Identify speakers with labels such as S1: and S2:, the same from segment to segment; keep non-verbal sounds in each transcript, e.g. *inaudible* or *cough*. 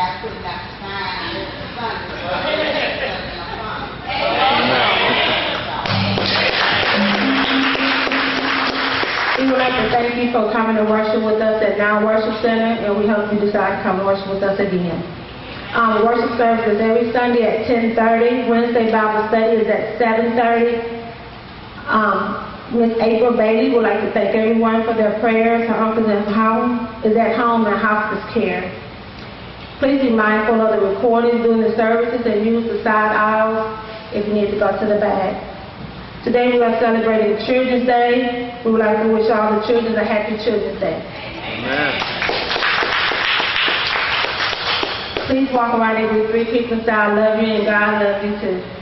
S1: We would like to thank you for coming to worship with us at Now Worship Center, and we hope you decide to come worship with us again. Um, worship service is every Sunday at 10:30. Wednesday Bible study is at 7:30. Um, Miss April Bailey would like to thank everyone for their prayers. Her uncle is at home in hospice care. Please be mindful of the recordings during the services and use the side aisles if you need to go to the back. Today we are celebrating Children's Day. We would like to wish all the children a happy Children's Day. Please walk around and with three people say, I love you and God loves you too.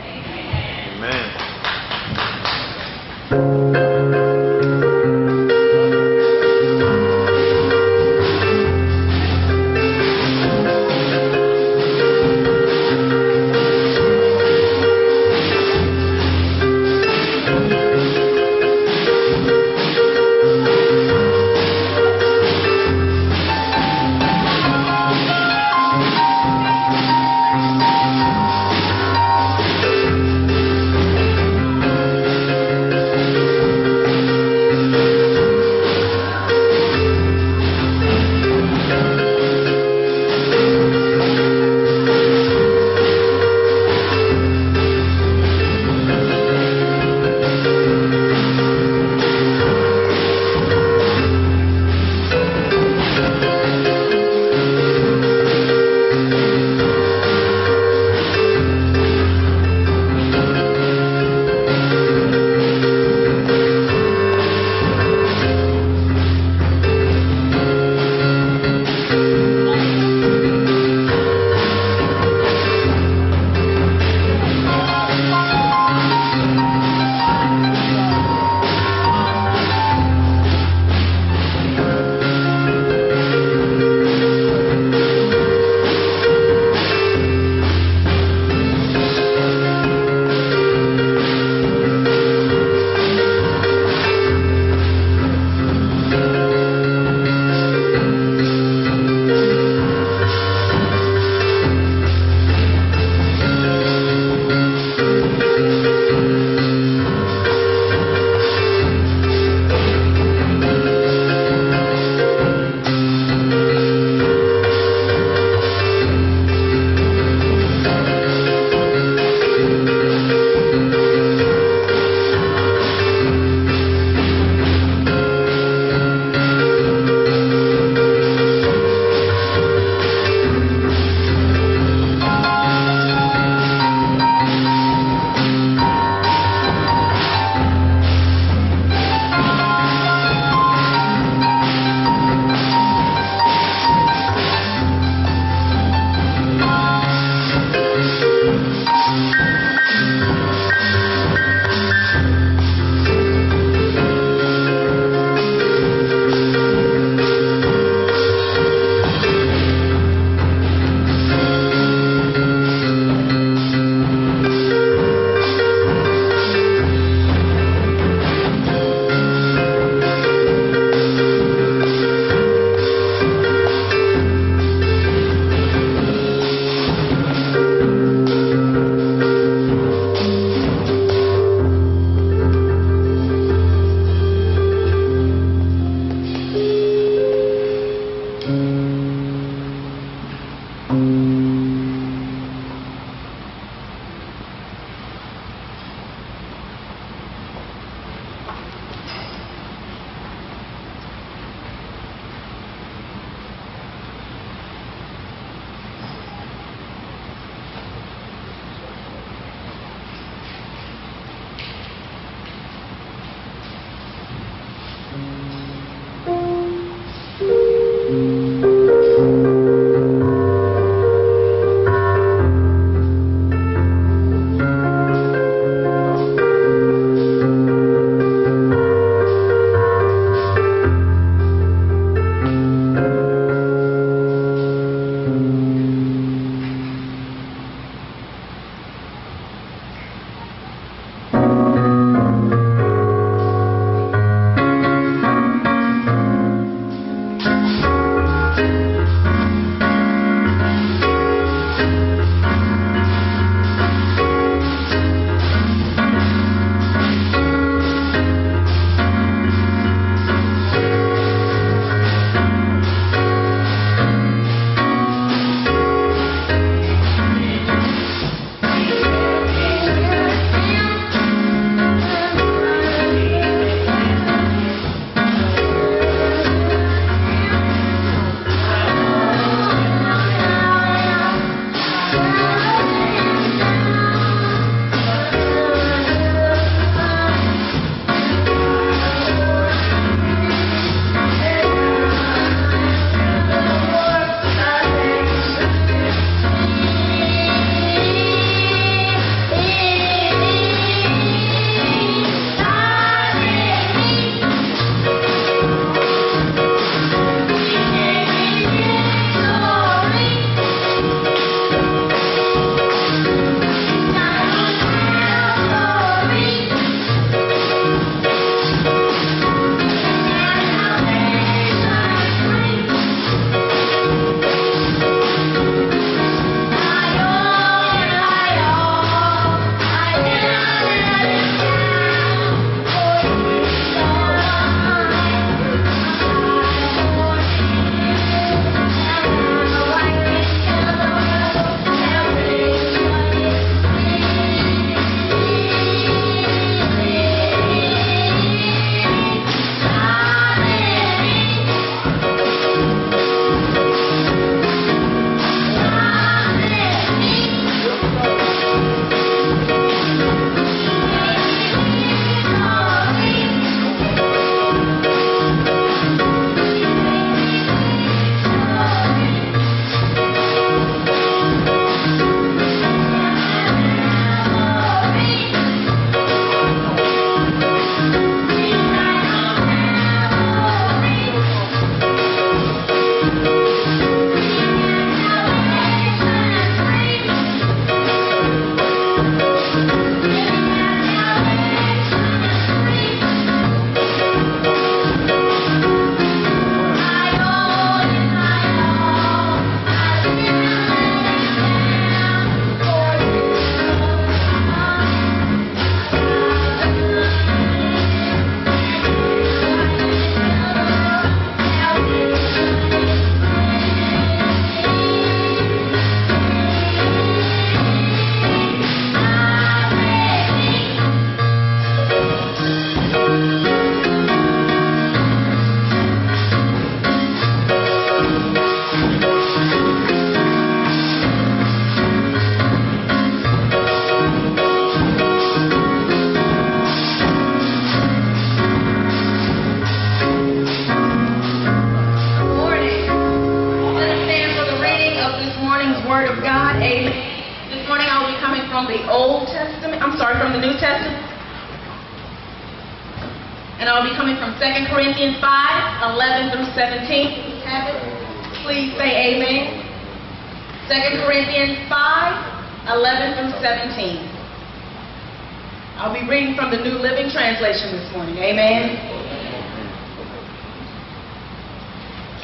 S2: From the New Living Translation this morning. Amen.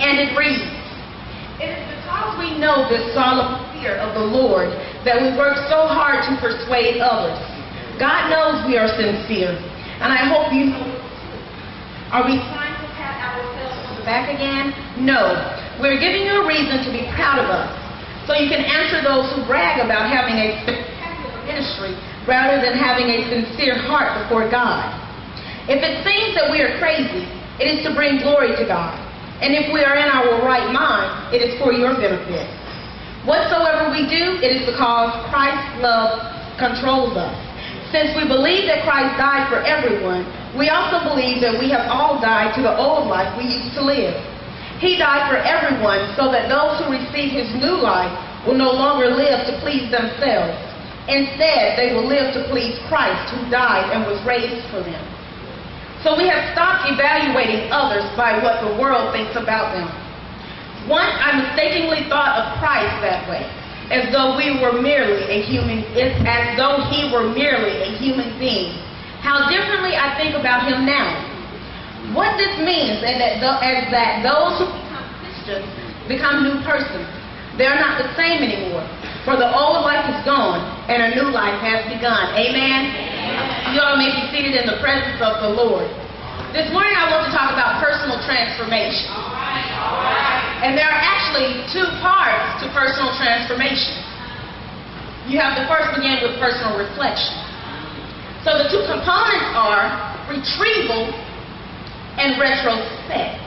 S2: And it reads, It is because we know this solemn fear of the Lord that we work so hard to persuade others. God knows we are sincere, and I hope you know. Are we trying to pat ourselves on the back again? No. We're giving you a reason to be proud of us, so you can answer those who brag about having a spectacular ministry rather than having a sincere heart before God. If it seems that we are crazy, it is to bring glory to God. And if we are in our right mind, it is for your benefit. Whatsoever we do, it is because Christ's love controls us. Since we believe that Christ died for everyone, we also believe that we have all died to the old life we used to live. He died for everyone so that those who receive his new life will no longer live to please themselves. Instead, they will live to please Christ who died and was raised for them. So we have stopped evaluating others by what the world thinks about them. Once I mistakenly thought of Christ that way, as though we were merely a human, as though he were merely a human being. How differently I think about him now. What this means is that, those who become Christians become new persons. They are not the same anymore. For the old life is gone and a new life has begun. Amen? You all may be seated in the presence of the Lord. This morning I want to talk about personal transformation. And there are actually two parts to personal transformation. You have to first begin with personal reflection. So the two components are retrieval and retrospect.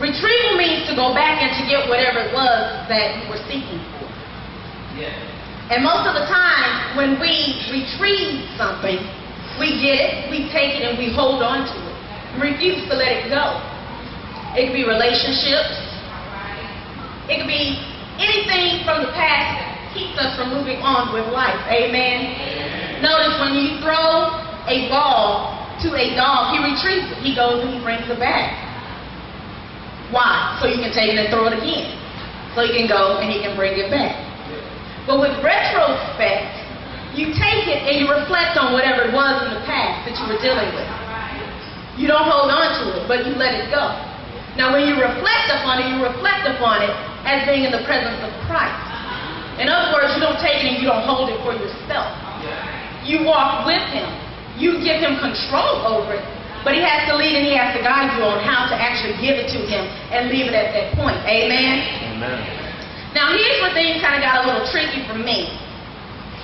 S2: Retrieval means to go back and to get whatever it was that you were seeking for. And most of the time, when we retrieve something, we get it, we take it, and we hold on to it. We refuse to let it go. It could be relationships. It could be anything from the past that keeps us from moving on with life. Amen. Notice when you throw a ball to a dog, he retrieves it. He goes and he brings it back. Why? So you can take it and throw it again. So he can go and he can bring it back. But with retrospect, you take it and you reflect on whatever it was in the past that you were dealing with. You don't hold on to it, but you let it go. Now, when you reflect upon it, you reflect upon it as being in the presence of Christ. In other words, you don't take it and you don't hold it for yourself. You walk with Him. You give Him control over it, but He has to lead and He has to guide you on how to actually give it to Him and leave it at that point. Amen?
S3: Amen.
S2: Now, here's where things kind of got a little tricky for me.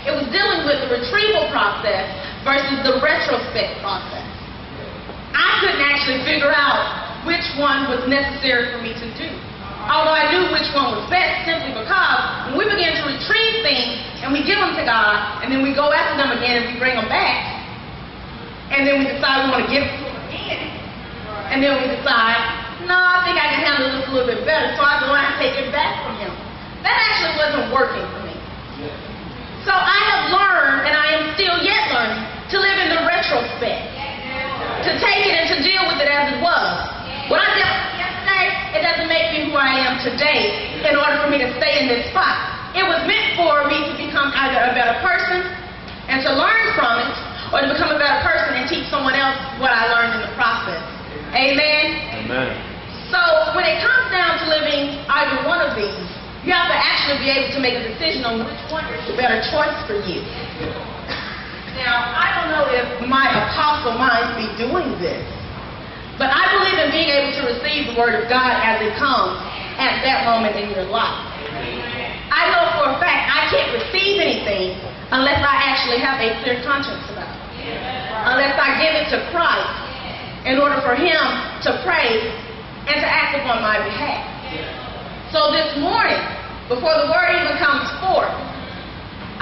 S2: It was dealing with the retrieval process versus the retrospect process. I couldn't actually figure out which one was necessary for me to do. Although I knew which one was best simply because when we begin to retrieve things and we give them to God and then we go after them again and we bring them back and then we decide we want to give them to him again and then we decide, no, I think I can handle this a little bit better so I go and I take it back from him. That actually wasn't working for me. So I have learned, and I am still yet learning, to live in the retrospect. To take it and to deal with it as it was. What I dealt with yesterday, it doesn't make me who I am today in order for me to stay in this spot. It was meant for me to become either a better person and to learn from it, or to become a better person and teach someone else what I learned in the process. Amen?
S3: Amen.
S2: So when it comes down to living either one of these, you have to actually be able to make a decision on which one is the better choice for you. Now, I don't know if my apostle minds be doing this, but I believe in being able to receive the word of God as it comes at that moment in your life. I know for a fact I can't receive anything unless I actually have a clear conscience about it. Unless I give it to Christ in order for him to pray and to act upon my behalf. So this morning, before the word even comes forth,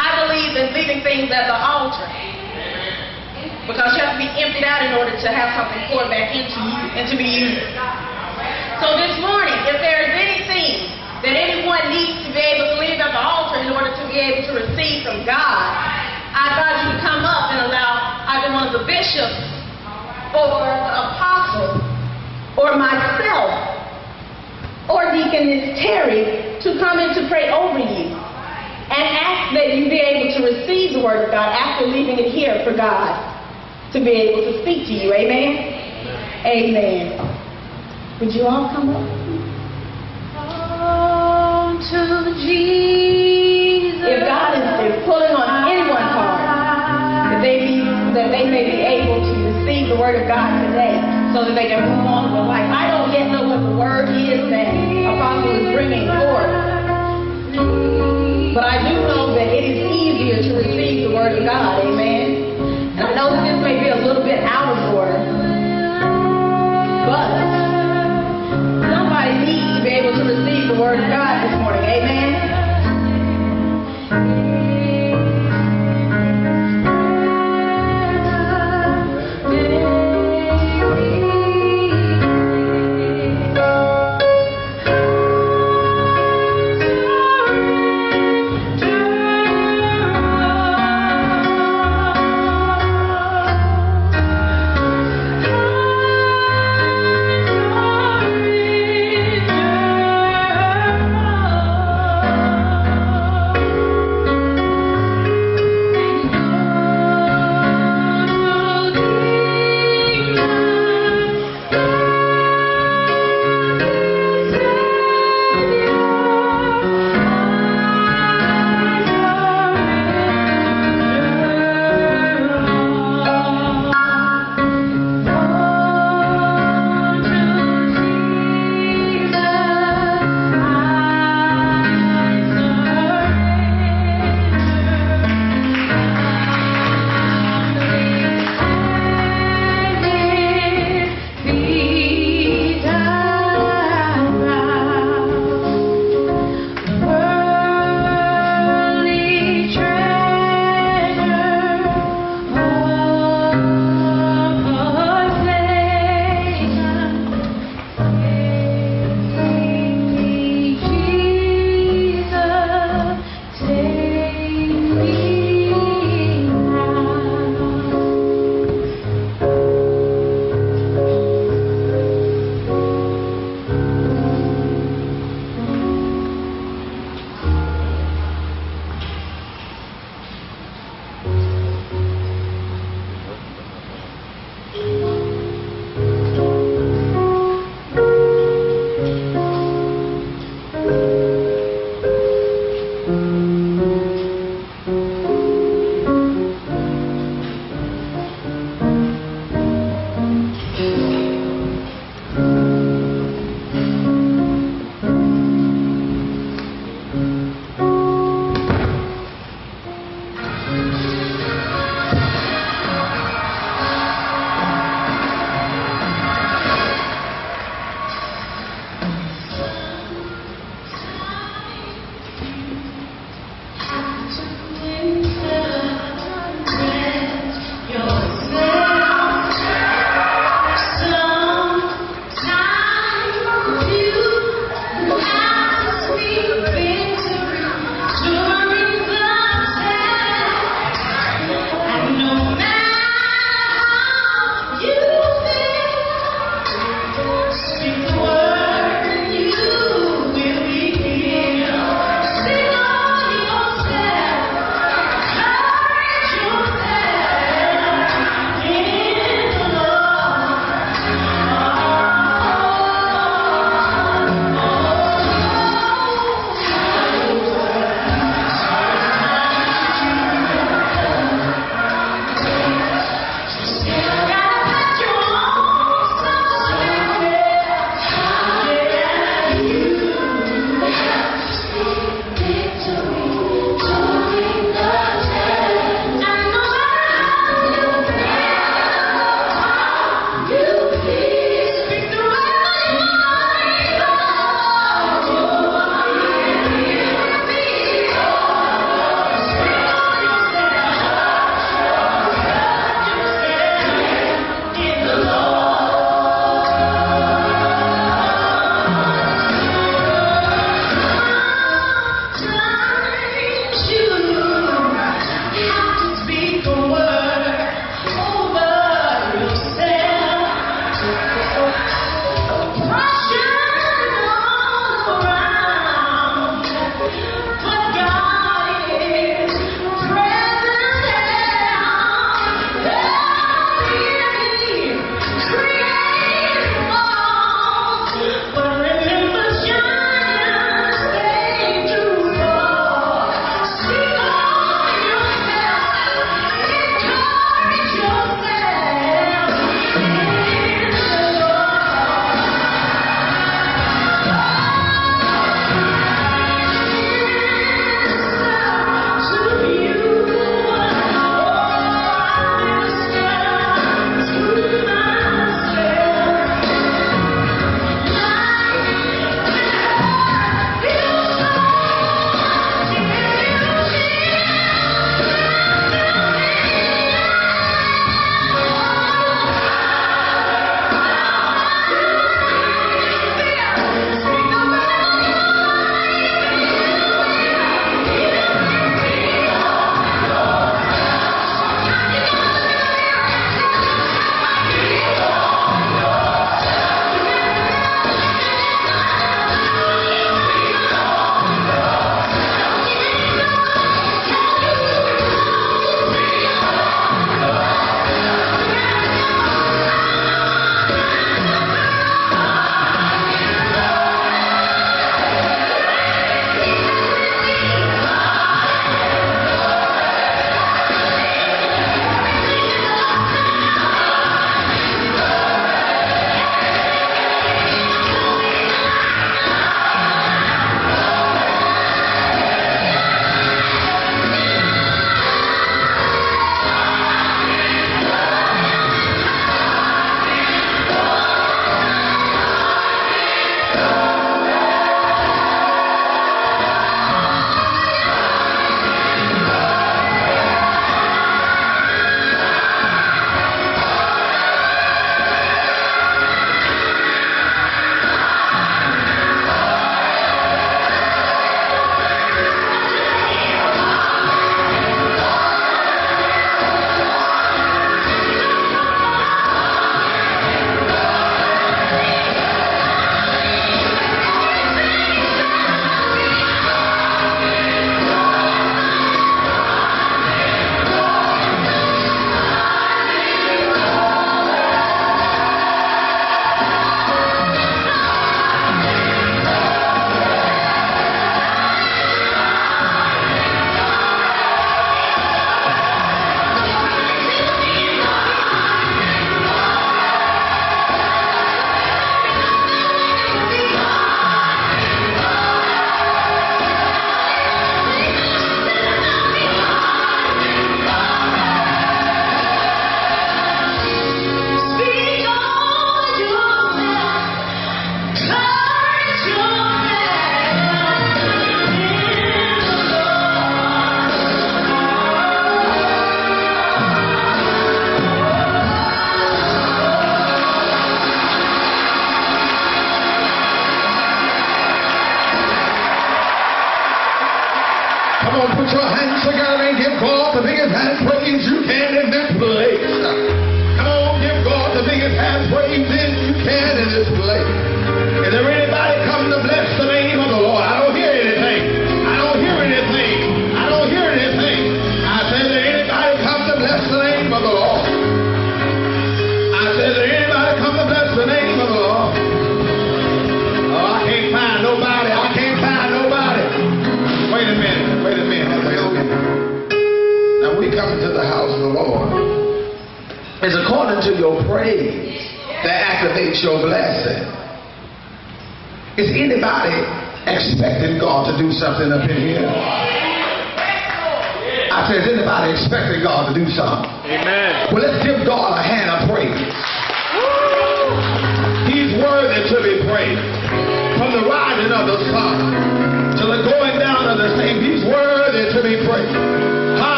S2: I believe in leaving things at the altar. Because you have to be emptied out in order to have something poured back into you and to be used. So this morning, if there is anything that anyone needs to be able to leave at the altar in order to be able to receive from God, I advise you to come up and allow either one of the bishops the apostle or myself or Deaconess Terry to come in to pray over you and ask that you be able to receive the word of God after leaving it here for God to be able to speak to you. Amen? Amen. Would you all come up?
S4: to Jesus.
S2: The word of God today, so that they can move on with life. I don't yet know what the word is that Apostle is bringing forth, but I do know that it is easier to receive the word of God. Amen. And I know that this may be a little bit out of order, but somebody needs to be able to receive the word of God this morning. Amen.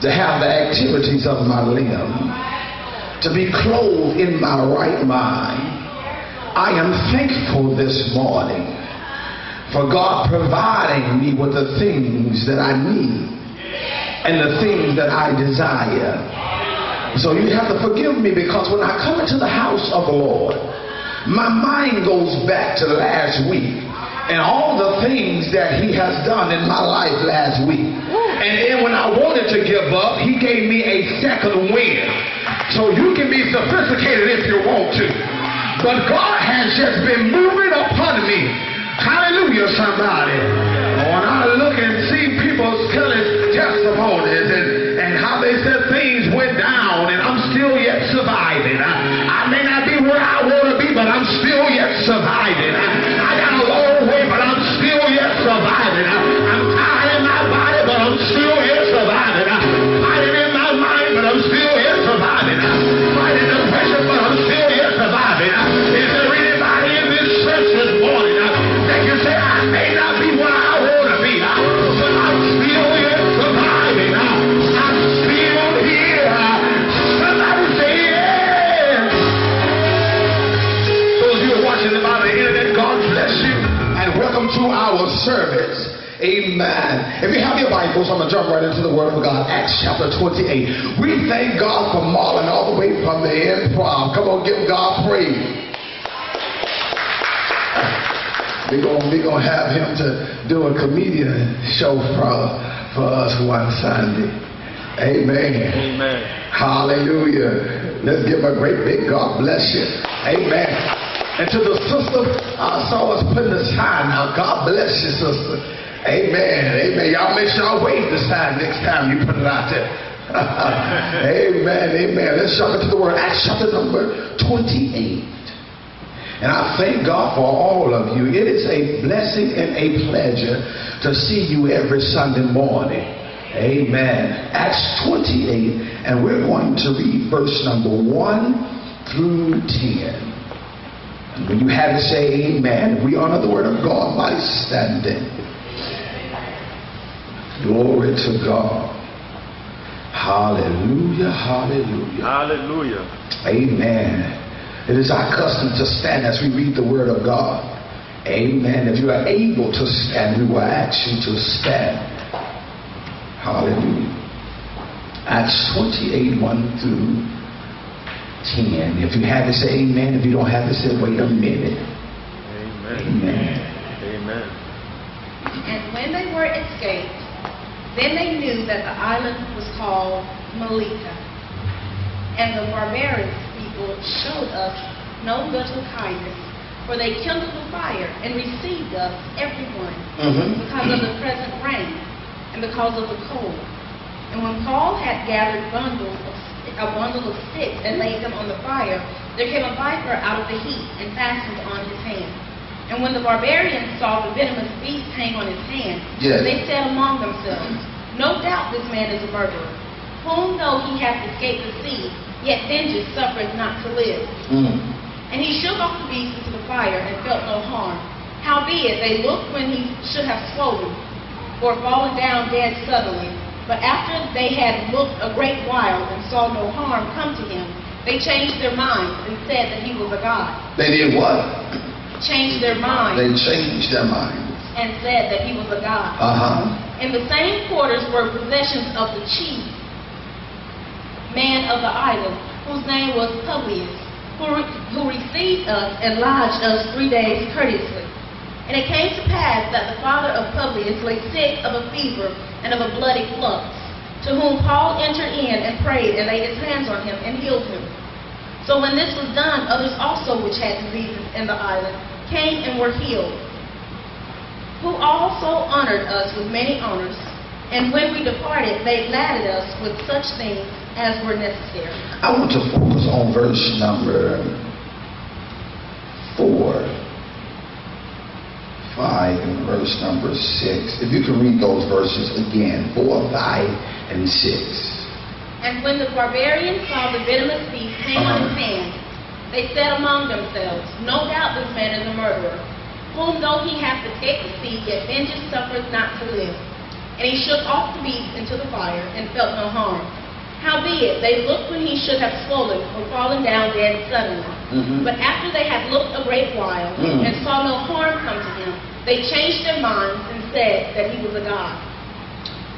S5: To have the activities of my limb, to be clothed in my right mind. I am thankful this morning for God providing me with the things that I need and the things that I desire. So you have to forgive me because when I come into the house of the Lord, my mind goes back to last week and all the things that he has done in my life last week. And then when I wanted to give up, he gave me a second wind. So you can be sophisticated if you want to. But God has just been moving upon me. Hallelujah, somebody. When I look and see people telling testimonies and, and how they said things went down and I'm still yet surviving. I, I may not be where I want to be, but I'm still yet surviving. I, I got a long way, but I'm still yet surviving. I, body, Amen. If you have your Bibles, I'm going to jump right into the Word of God. Acts chapter 28. We thank God for Marlon all the way from the improv. Come on, give God praise. We're going we gonna have him to do a comedian show for, for us one Sunday. Amen.
S3: Amen.
S5: Hallelujah. Let's give a great big God bless you. Amen. And to the sister, I saw us putting the sign out. God bless you, sister. Amen. Amen. Y'all make sure y'all wave the sign next time you put it out there. *laughs* amen. Amen. Let's jump into the word. Acts chapter number 28. And I thank God for all of you. It is a blessing and a pleasure to see you every Sunday morning. Amen. Acts 28, and we're going to read verse number 1 through 10. And when you have it, say amen. We honor the word of God by standing. Glory to God. Hallelujah, hallelujah.
S3: Hallelujah.
S5: Amen. It is our custom to stand as we read the Word of God. Amen. If you are able to stand, we will ask you to stand. Hallelujah. Acts 28, 1 through 10. If you have to say amen. If you don't have to say wait a minute.
S3: Amen.
S5: Amen.
S3: Amen.
S2: And when they were escaped, then they knew that the island was called Melita. And the barbarous people showed us no little kindness, for they kindled a fire and received us, everyone,
S5: Mhm.
S2: because of the present rain and because of the cold. And when Paul had gathered bundles of, a bundle of sticks and laid them on the fire, there came a viper out of the heat and fastened on his hand. And when the barbarians saw the venomous beast hang on his hand,
S5: Yes.
S2: they said among themselves, No doubt this man is a murderer, whom though he hath escaped the sea, yet vengeance suffereth not to live.
S5: Mm.
S2: And he shook off the beast into the fire and felt no harm. Howbeit they looked when he should have swollen, or fallen down dead suddenly. But after they had looked a great while and saw no harm come to him, they changed their minds and said that he was a god.
S5: They did what?
S2: Changed their minds
S5: They changed their mind.
S2: and said that he was a god.
S5: Uh huh.
S2: In the same quarters were possessions of the chief man of the island, whose name was Publius, who, re- who received us and lodged us three days courteously. And it came to pass that the father of Publius lay sick of a fever and of a bloody flux, to whom Paul entered in and prayed and laid his hands on him and healed him. So when this was done, others also which had diseases in the island came and were healed who also honored us with many honors. And when we departed, they lauded us with such things as were necessary.
S5: I want to focus on verse number four, five, and verse number six. If you can read those verses again, four, five, and six.
S2: And when the barbarians saw the venomous beast hang on his hand, they said among themselves, No doubt this man is a murderer, whom though he hath the take the see, yet vengeance suffereth not to live. And he shook off the beast into the fire, and felt no harm. Howbeit, they looked when he should have swollen or fallen down dead suddenly.
S5: Mhm.
S2: But after they had looked a great while,
S5: Mm.
S2: and saw no harm come to him, they changed their minds and said that he was a god.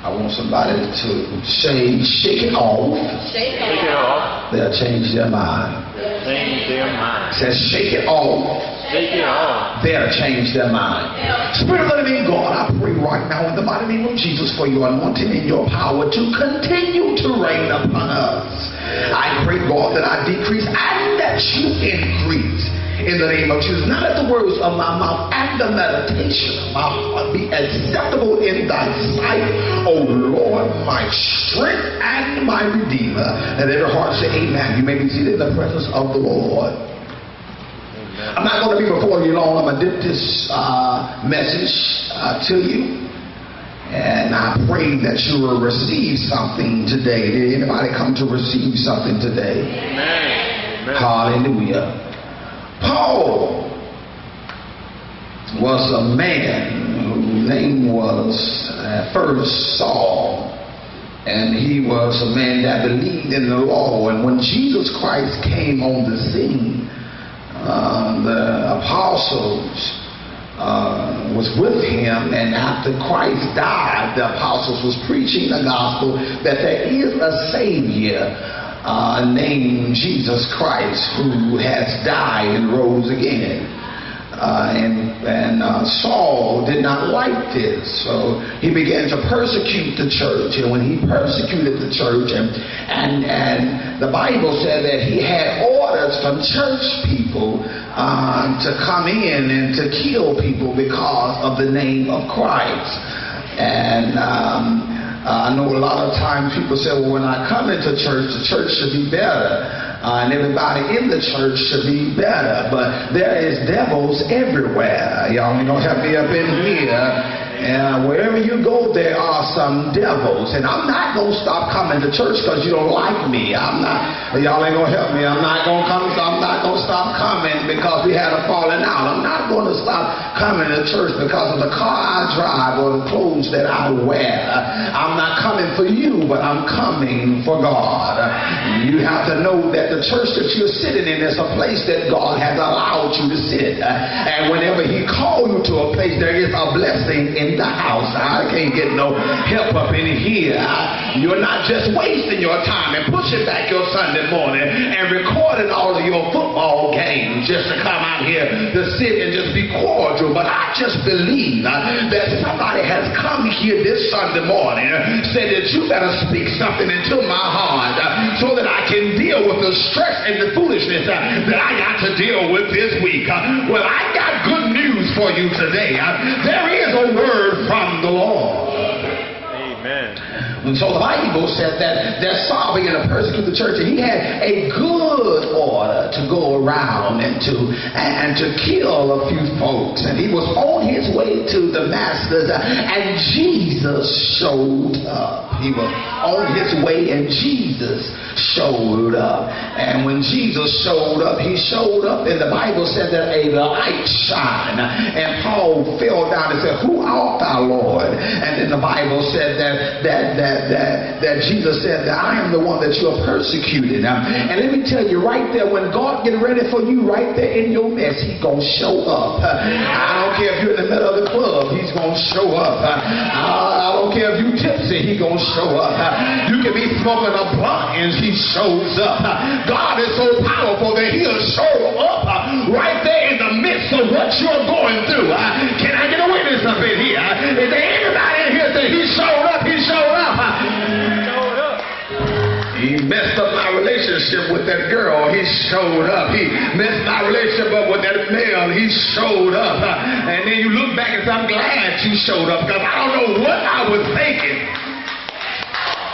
S5: I want somebody to say, shake it off.
S2: Shake
S6: it off.
S5: They'll change their mind.
S6: Change their mind.
S5: Says, shake it off.
S6: Take it off.
S5: They'll change their mind. Spirit of the living God, I pray right now in the mighty name of Jesus for your anointing and your power to continue to reign upon us. I pray, God, that I decrease and that you increase. In the name of Jesus, not let the words of my mouth and the meditation of my heart be acceptable in thy sight, O Lord, my strength and my redeemer. And every heart say, Amen. You may be seated in the presence of the Lord. I'm not going to be before you long. I'm going to dip this uh, message uh, to you. And I pray that you will receive something today. Did anybody come to receive something today?
S6: Amen.
S5: Hallelujah. Paul was a man whose name was uh, first Saul. And he was a man that believed in the law. And when Jesus Christ came on the scene, uh, the apostles uh, was with him, and after Christ died, the apostles was preaching the gospel that there is a Savior uh, named Jesus Christ who has died and rose again. Uh, and and uh, Saul did not like this, so he began to persecute the church. And when he persecuted the church, and and and the Bible said that he had orders from church people uh, to come in and to kill people because of the name of Christ. And um, uh, I know a lot of times people say, well, when I come into church, the church should be better. Uh, and everybody in the church should be better. But there is devils everywhere. Y'all ain't gonna help me up in here. And wherever you go, there are some devils. And I'm not gonna stop coming to church because you don't like me. I'm not. Y'all ain't gonna help me. I'm not gonna come. I'm not gonna stop coming because we had a falling out. I'm not gonna stop coming to church because of the car I drive or the clothes that I wear. I'm not coming for you, but I'm coming for God. You have to know that the church that you're sitting in is a place that God has allowed you to sit. And whenever He called you to a place, there is a blessing in the house. I can't get no help up in here. You're not just wasting your time and pushing back your Sunday morning and recording all of your football games just to come out here to sit and just be cordial. But I just believe uh, that somebody has come here this Sunday morning, uh, said that you better speak something into my heart uh, so that I can deal with the stress and the foolishness that I got to deal with this week. Well, I got good news for you today. There is a word from the Lord.
S6: Amen.
S5: And so the Bible said that, that Saul began to persecute the church, and he had a good order to go around and to and to kill a few folks. And he was on his way to Damascus, and Jesus showed up. He was on his way, and Jesus showed up. And when Jesus showed up, he showed up, and the Bible said that a light shined. And Paul fell down and said, Who art thou, Lord? And then the Bible said that that that that, that Jesus said that I am the one that you are persecuted. Um, and let me tell you right there, when God get ready for you right there in your mess, He gonna show up. I don't care if you're in the middle of the club, He's gonna show up. I, don't care if you're tipsy, He gonna show up. You can be smoking a blunt and He shows up. God is so powerful that He'll show up right there in the midst of what you're going through. Can I get a witness up in here? Is there anybody that He showed up? He showed up. He messed up my relationship with that girl. He showed up. He messed my relationship up with that male. He showed up. And then you look back and say, I'm glad you showed up because I don't know what I was thinking.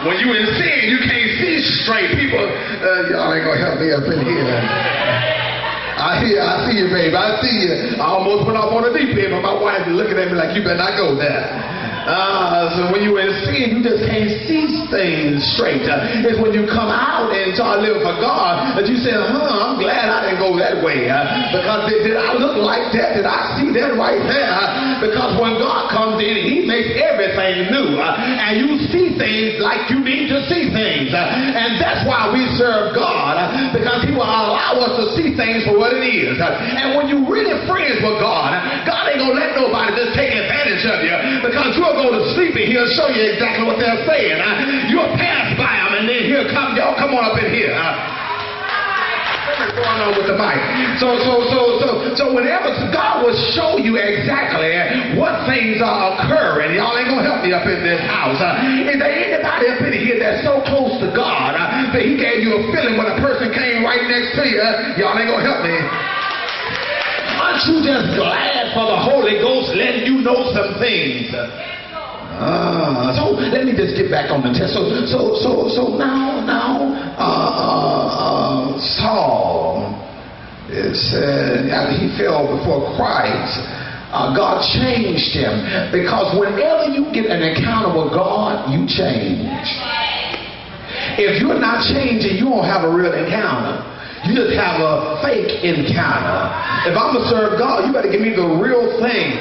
S5: When you in sin, you can't see straight. People, uh, y'all ain't gonna help me up in here. I hear, I see you, babe. I see you. I almost went off on a deep end, but my wife is looking at me like you better not go there. Uh, so when you're in sin, you just can't see things straight. Uh, it's when you come out and start living for God that you say, huh, I'm glad I didn't go that way. Uh, because did, did I look like that? Did I see that right there? Uh, because when God comes in, He makes everything new. Uh, and you see things like you need to see things. Uh, and that's why we serve God. Because He will allow us to see things for what it is. And when you really friends with God, God ain't gonna let nobody just take advantage of you because you'll go to sleep and he'll show you exactly what they're saying. Uh, you'll pass by them and then he'll come, y'all come on up in here. Uh, going on with the mic? So, so, so, so, so whenever God will show you exactly what things are occurring, y'all ain't gonna help me up in this house. Uh, is there anybody up in here that's so close to God uh, that He gave you a feeling when a person came right next to you? Y'all ain't gonna help me. Aren't you just glad for the Holy Ghost letting you know some things? Ah, so let me just get back on the test. So, so, so, so now, now, uh, uh, uh, Saul, it said after he fell before Christ, uh, God changed him because whenever you get an encounter with God, you change. If you're not changing, you won't have a real encounter. You just have a fake encounter. If I'm gonna serve God, you better give me the real thing.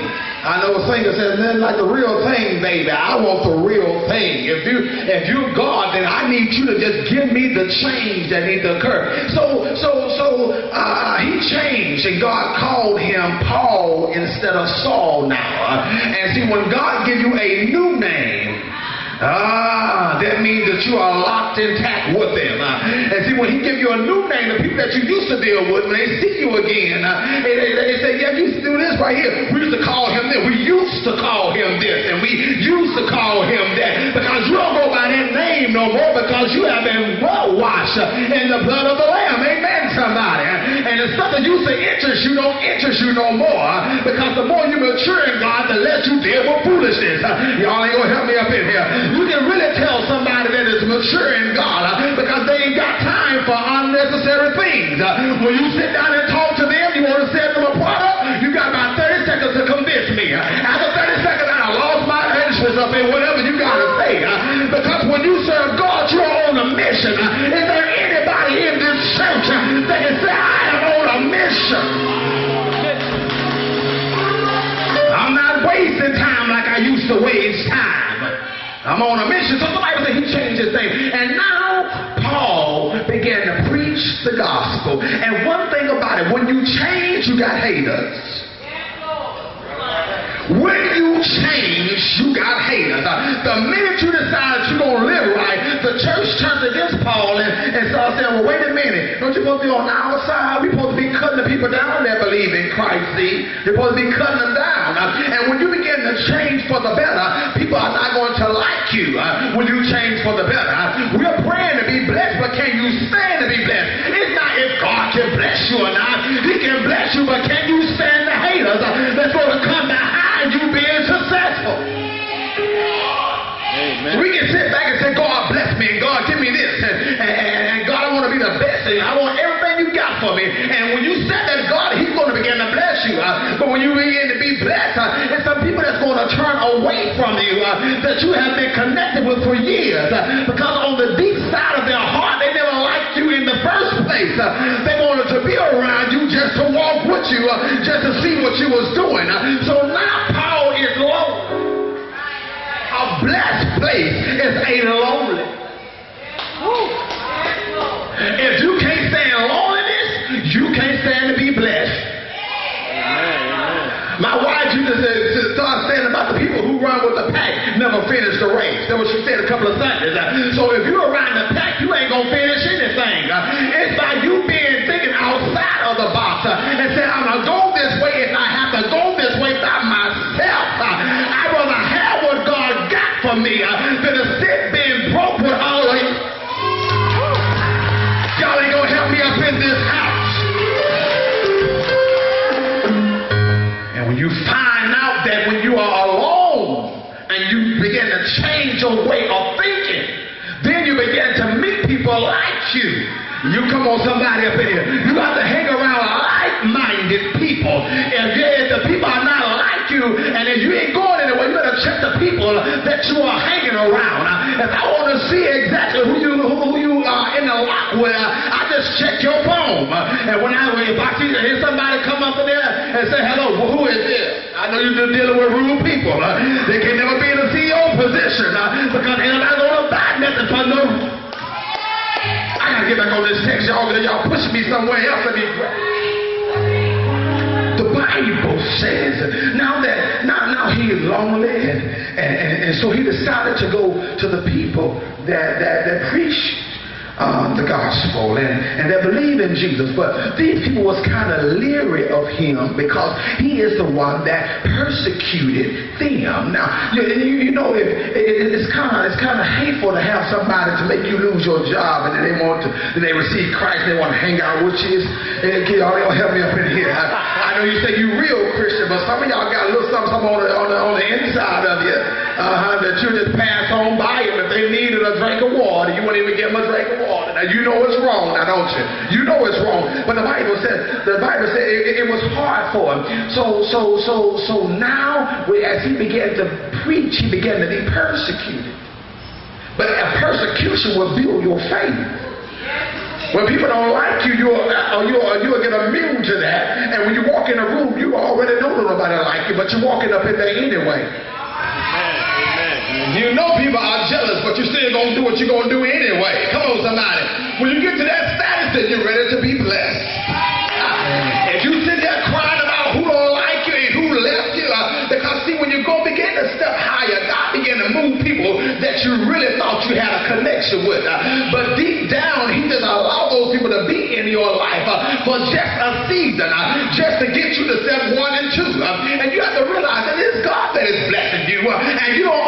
S5: I know a singer says, nothing like the real thing, baby. I want the real thing. If you if you're God, then I need you to just give me the change that needs to occur. So so so uh, he changed, and God called him Paul instead of Saul now. And see, when God gives you a new name, Ah, that means that you are locked intact with them. Uh, and see, when he give you a new name, the people that you used to deal with, when they see you again, uh, they, they, they say, yeah, you used to do this right here. We used to call him this. We used to call him this. And we used to call him that. Because you don't go by that name no more because you have been well washed in the blood of the Lamb. Amen, somebody. And stuff that used to interest you don't interest you no more. uh, Because the more you mature in The you deal with foolishness. Y'all ain't gonna help me up in here. You can really tell somebody that is mature in God uh, because they ain't got time for unnecessary things. Uh, When you sit down and talk to them, you want to set them apart, uh, you got about 30 seconds to convince me. After 30 seconds, I lost my interest up in whatever you got to say. Because when you serve God, you're on a mission. Is there anybody in this church that can say, I am on a mission? Wasting time like I used to waste time. I'm on a mission. So somebody say he changed his name. And now Paul began to preach the gospel. And one thing about it, when you change, you got haters. When you change, you got haters. Uh, The minute you decide you're going to live right, the church turns against Paul and, and starts saying, well, wait a minute. Don't you supposed to be on our side? We're supposed to be cutting the people down that believe in Christ, see? You're supposed to be cutting them down. Uh, And when you begin to change for the better, people are not going to like you uh, when you change for the better. We're praying to be blessed, but can you stand to be blessed? It's not if God can bless you or not. He can bless you, but can you stand the haters that's going to come
S6: Amen.
S5: We can sit back and say, God bless me, and God give me this, and, and, and God, I want to be the best, and I want everything you got for me. And when you said that, God, He's going to begin to bless you. Uh, but when you begin to be blessed, uh, it's some people that's going to turn away from you uh, that you have been connected with for years. Uh, because on the deep side of their heart, they never liked you in the first place. Uh, they wanted to be around you just to walk with you, uh, just to see what you was doing. So now Paul is low. A blessed place is a lonely. If you can't stand loneliness, you can't stand to be blessed. My wife used to, to start saying about the people who run with the pack never finish the race. That's what she said a couple of Sundays. So if you're around the for me uh, than to sit being broke with all of. Y'all ain't gonna help me up in this house. And when you find out that when you are alone and you begin to change your way of thinking, then you begin to meet people like you. You come on, somebody up in here. You got to hang around like-minded people. If, if the people are not you, and if you ain't going anywhere, you better check the people that you are hanging around. Uh, if I want to see exactly who you who you are in the lock with, uh, I just check your phone. Uh, and when I if I see hear somebody come up in there and say hello, well, who is this? I know you're dealing with rude people. They can never be in a CEO position because ain't nobody gonna buy nothing for no. I gotta get back on this text, y'all, y'all pushing me somewhere else to be Bible says now that now now he is lonely and, and, and, and so he decided to go to the people that that, that preach uh, the gospel and, and that believe in Jesus. But these people was kind of leery of him because he is the one that persecuted them. Now, you, you, know, it, it, it's kind of it's kind of hateful to have somebody to make you lose your job and then they want to then they receive Christ. and They want to hang out with you. And y'all, y'all help me up in here. I, I know you say you real Christian, but some of y'all got a little something, something on, the, on, the, on the inside of you uh-huh, that you just pass on by them. If they needed a drink of water, you wouldn't even give them a drink. Now you know it's wrong, now don't you? You know it's wrong. But the Bible says the Bible said it, it was hard for him. So so so so now as he began to preach, he began to be persecuted. But a persecution will build your faith. When people don't like you, you'll, uh, you'll, you'll get immune to that. And when you walk in a room, you already know that nobody like you, but you're walking up in there anyway. You know people are jealous, but you're still to do what you're to do anyway. Come on, somebody. When you get to that status, then you're ready to be blessed. Uh, if you sit there crying about who don't like you and who left you, uh, because see, when you go begin to step higher, God begin to move people that you really thought you had a connection with. Uh, but deep down, He doesn't allow those people to be in your life uh, for just a season, uh, just to get you to step one and two. Uh, and you have to realize that it's God that is blessing you, and you don't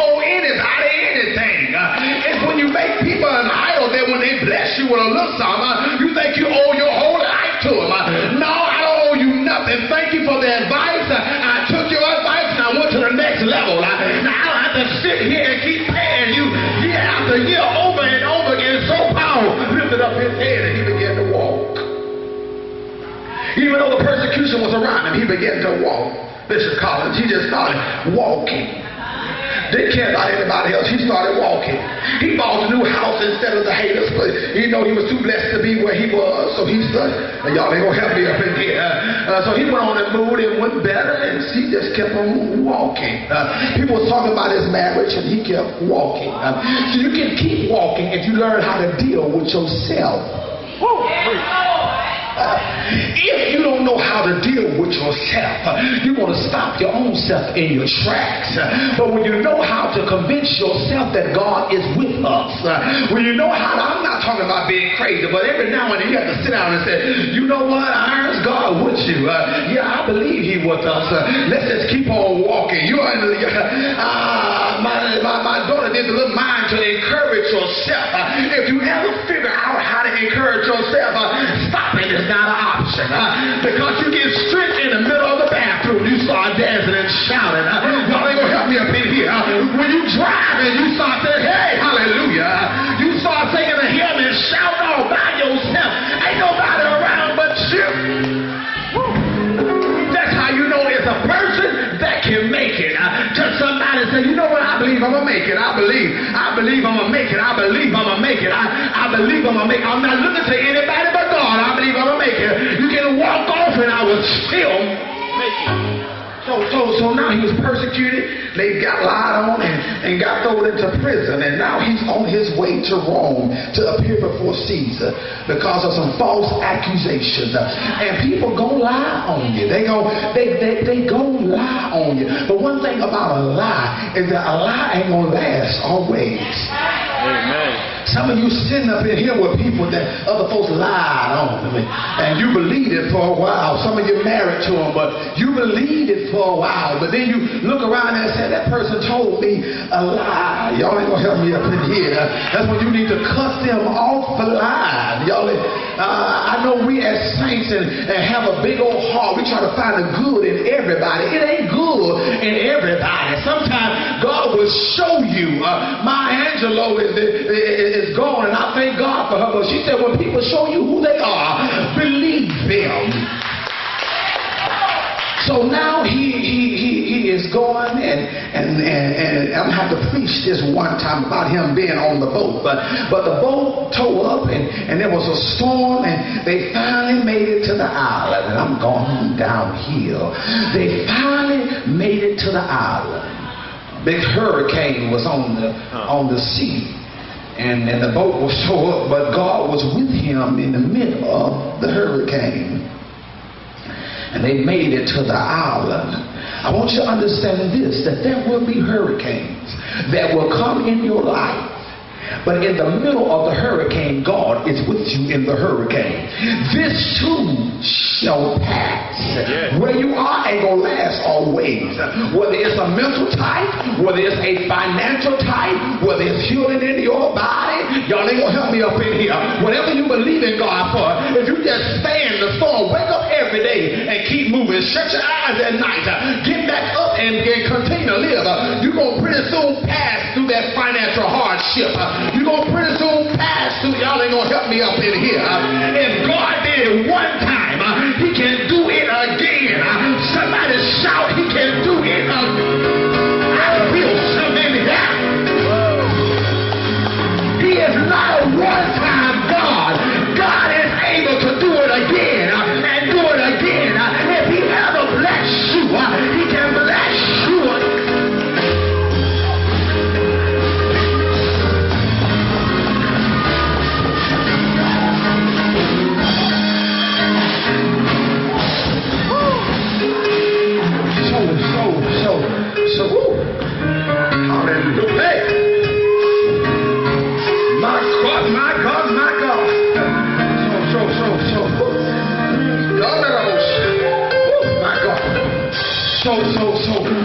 S5: when they bless you with a little something, you think you owe your whole life to them. No, I don't owe you nothing. Thank you for the advice. I took your advice and I went to the next level. Now I don't have to sit here and keep paying you year after year over and over again. So Paul lifted up his head and he began to walk. Even though the persecution was around him, he began to walk. Bishop Collins, he just started walking. Didn't care about anybody else. He started walking. He bought a new house instead of the haters, but he know he was too blessed to be where he was. So he and y'all ain't gonna help me up in here. Uh, so he went on and moved and went better, and he just kept on walking. Uh, people was talking about his marriage, and he kept walking. Uh, so you can keep walking if you learn how to deal with yourself. Woo. If you don't know how to deal with yourself, you're going to stop your own self in your tracks. But when you know how to convince yourself that God is with us, when you know how to, I'm not talking about being crazy, but every now and then you have to sit down and say, you know what, Irons, God with you. Uh, yeah, I believe He with us. Uh, let's just keep on walking. You are, *laughs* uh, my, my, my daughter did a little mind to encourage yourself. Uh, if you ever figure out how to encourage yourself, uh, stopping is not an option. Uh, because you get strict in the middle of the bathroom, you start dancing and shouting. Y'all ain't gonna help me up in here. When you drive and you start saying, hey, hallelujah, believe I'm gonna make it. I believe. I believe I'm gonna make it. I believe I'm gonna make it. I, I believe I'm gonna make it. I'm not looking to anybody but God. I believe I'm gonna make it. You can walk off and I will still make it. So, so, so now he was persecuted. They got lied on and, and got thrown into prison. And now he's on his way to Rome to appear before Caesar because of some false accusations. And people gonna lie on you. They go, they, they, they gonna lie on you. But one thing about a lie is that a lie ain't gonna last always.
S6: Amen.
S5: Some of you sitting up in here with people that other folks lied on them, and, you believed it for a while. Some of you married to them, but you believed it for a while. But then you look around and say, that person told me a lie. Y'all ain't gonna help me up in here. That's when you need to cut them off for lying. Y'all, uh, I know we as saints and, and have a big old heart. We try to find the good in everybody. It ain't good in everybody. Sometimes God will show you. Uh, Maya Angelou is, is is gone, and I thank God for her. But she said, when people show you who they are, believe them. So now he he he, he is going and, and and and I'm gonna have to preach this one time about him being on the boat. But but the boat towed up and, and there was a storm and they finally made it to the island. And I'm going downhill. They finally made it to the island. Big hurricane was on the on the sea. And, and the boat was *laughs* towed up, but God was with him in the middle of the hurricane and they made it to the island. I want you to understand this that there will be hurricanes that will come in your life. But in the middle of the hurricane, God is with you in the hurricane. This too shall pass. Where you are ain't gonna last always. Whether it's a mental type, whether it's a financial type, whether it's healing in your body, y'all ain't gonna help me up in here. Whatever you believe in God for, if you just stand the storm, wake up every day and keep moving. Shut your eyes at night. Get back up and, and continue to live. You're gonna pretty soon pass through that financial hardship. You're gonna pretty soon pass through. Y'all ain't gonna help me up in here. If God did it one time, uh, He can do it again. Uh, Somebody shout, He can do it again. I feel something here. He is not a one-time God. God is able to do it again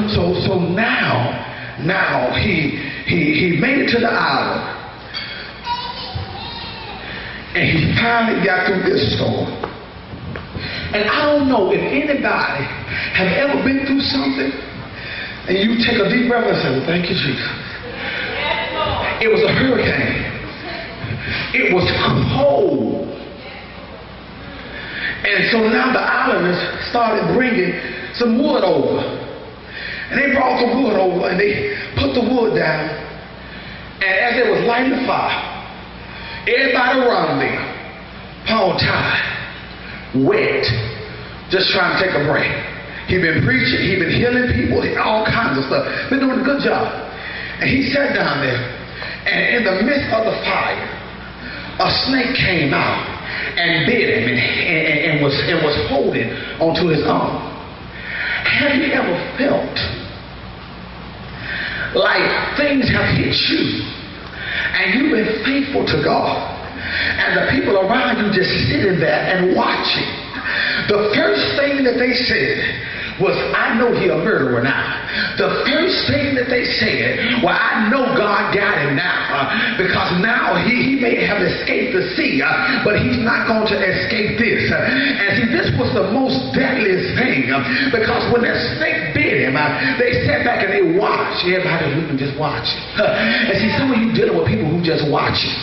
S5: so, so, now, now he he he made it to the island. And he finally got through this storm. And I don't know if anybody have ever been through something and you take a deep breath and say, thank you, Jesus. It was a hurricane. It was cold. And so now the islanders started bringing some wood over. And they brought the wood over and they put the wood down. And as they was lighting the fire, everybody around them, Paul tied, wet, just trying to take a break. He been preaching, he been healing people, all kinds of stuff. Been doing a good job. And he sat down there, and in the midst of the fire, a snake came out and bit him and, and, and was, and was holding onto his arm. Have you ever felt like things have hit you and you've been faithful to God and the people around you just sitting there and watching? The first thing that they said was, I know he a murderer now. The first thing that they said, well, I know God got him now uh, because now he, he may have escaped the sea, uh, but he's not going to escape this. Uh, and see, this was the most deadliest thing uh, because when that snake bit him, uh, they sat back and they watched. Everybody was just watching. *laughs* and see, some of you dealing with people who just watching.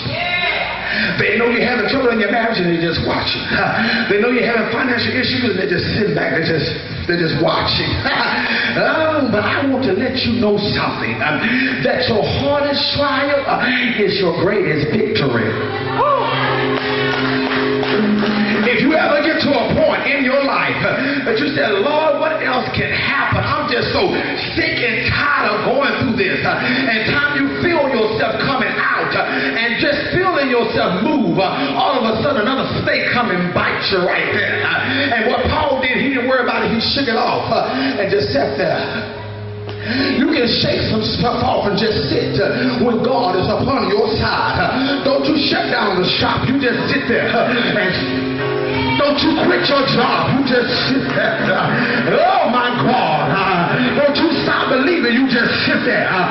S5: They know you're having trouble in your marriage and they're just watching. *laughs* They know you're having financial issues and they're just sitting back. They're just they're just watching. *laughs* oh, but I want to let you know something. um, that your hardest trial uh, is your greatest victory. If you ever get to a point in your life uh, that you say, Lord, what else can happen? I'm just so sick and tired going through this. Uh, and time you feel yourself coming out uh, and just feeling yourself move, uh, all of a sudden another snake come and bite you right there. Uh, and what Paul did, he didn't worry about it. He shook it off uh, and just sat there. You can shake some stuff off and just sit uh, when God is upon your side. Don't you shut down the shop. You just sit there and don't you quit your job. You just sit there. Oh my God. Don't you stop believing. You just sit there. uh,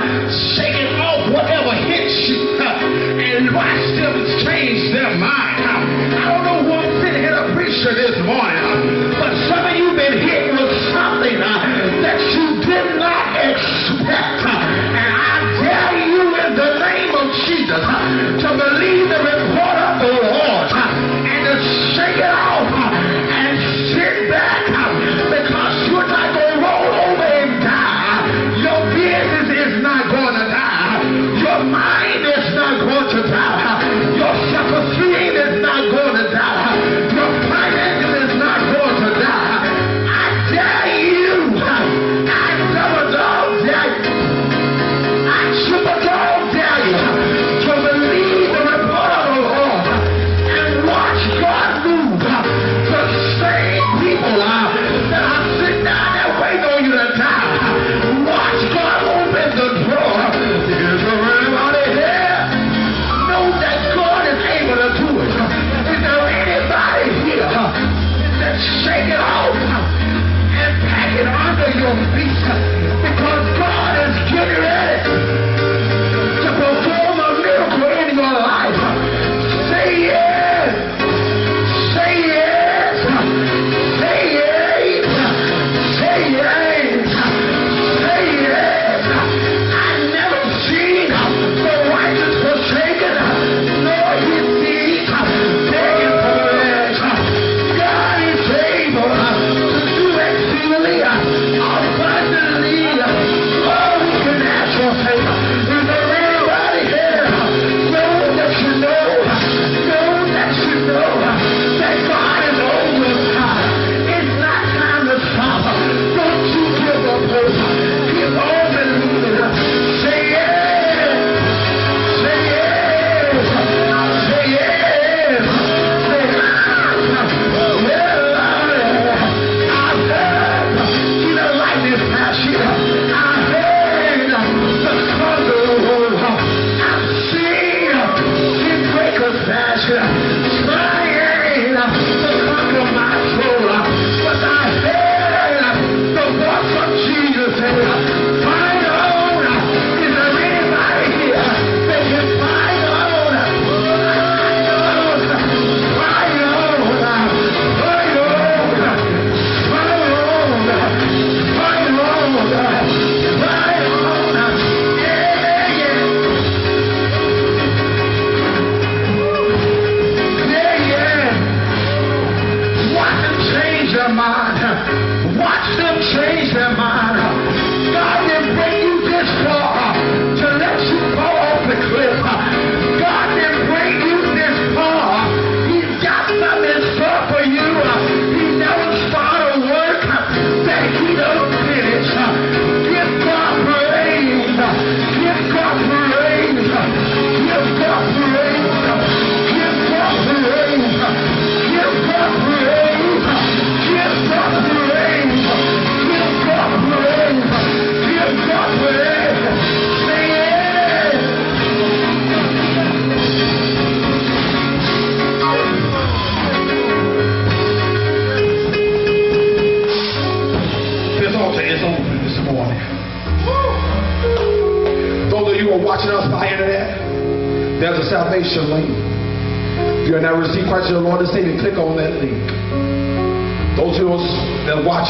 S5: Shaking off whatever hits you uh, and watch them change their mind. Uh, I don't know I'm sitting here to preach this morning, uh, but some of you been hit with something uh, that you did not expect. uh, And I dare you in the name of Jesus uh, to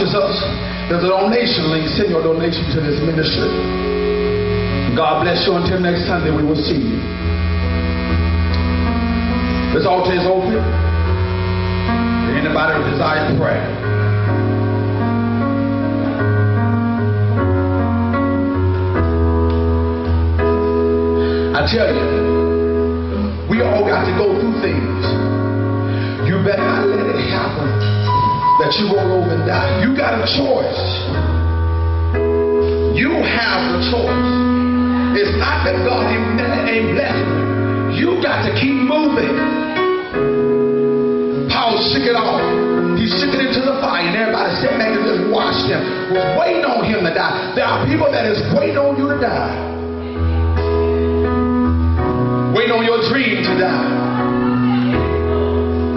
S5: watches us. There's a donation link. Send your donation to this ministry. God bless you. Until next Sunday, we will see you. This altar is open. Anybody who desires prayer. I tell you, we all got to go through things. You better not let it happen that you roll over and die. You got a choice. You have a choice. It's not that God ain't, ain't blessed you. You got to keep moving. Paul shook it off. He shook it into the fire, and everybody sat back and just watched him. Was waiting on him to die. There are people that is waiting on you to die. Waiting on your dream to die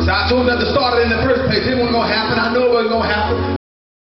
S5: so I told them to start it in the first place. It wasn't going to happen. I know it wasn't going to happen.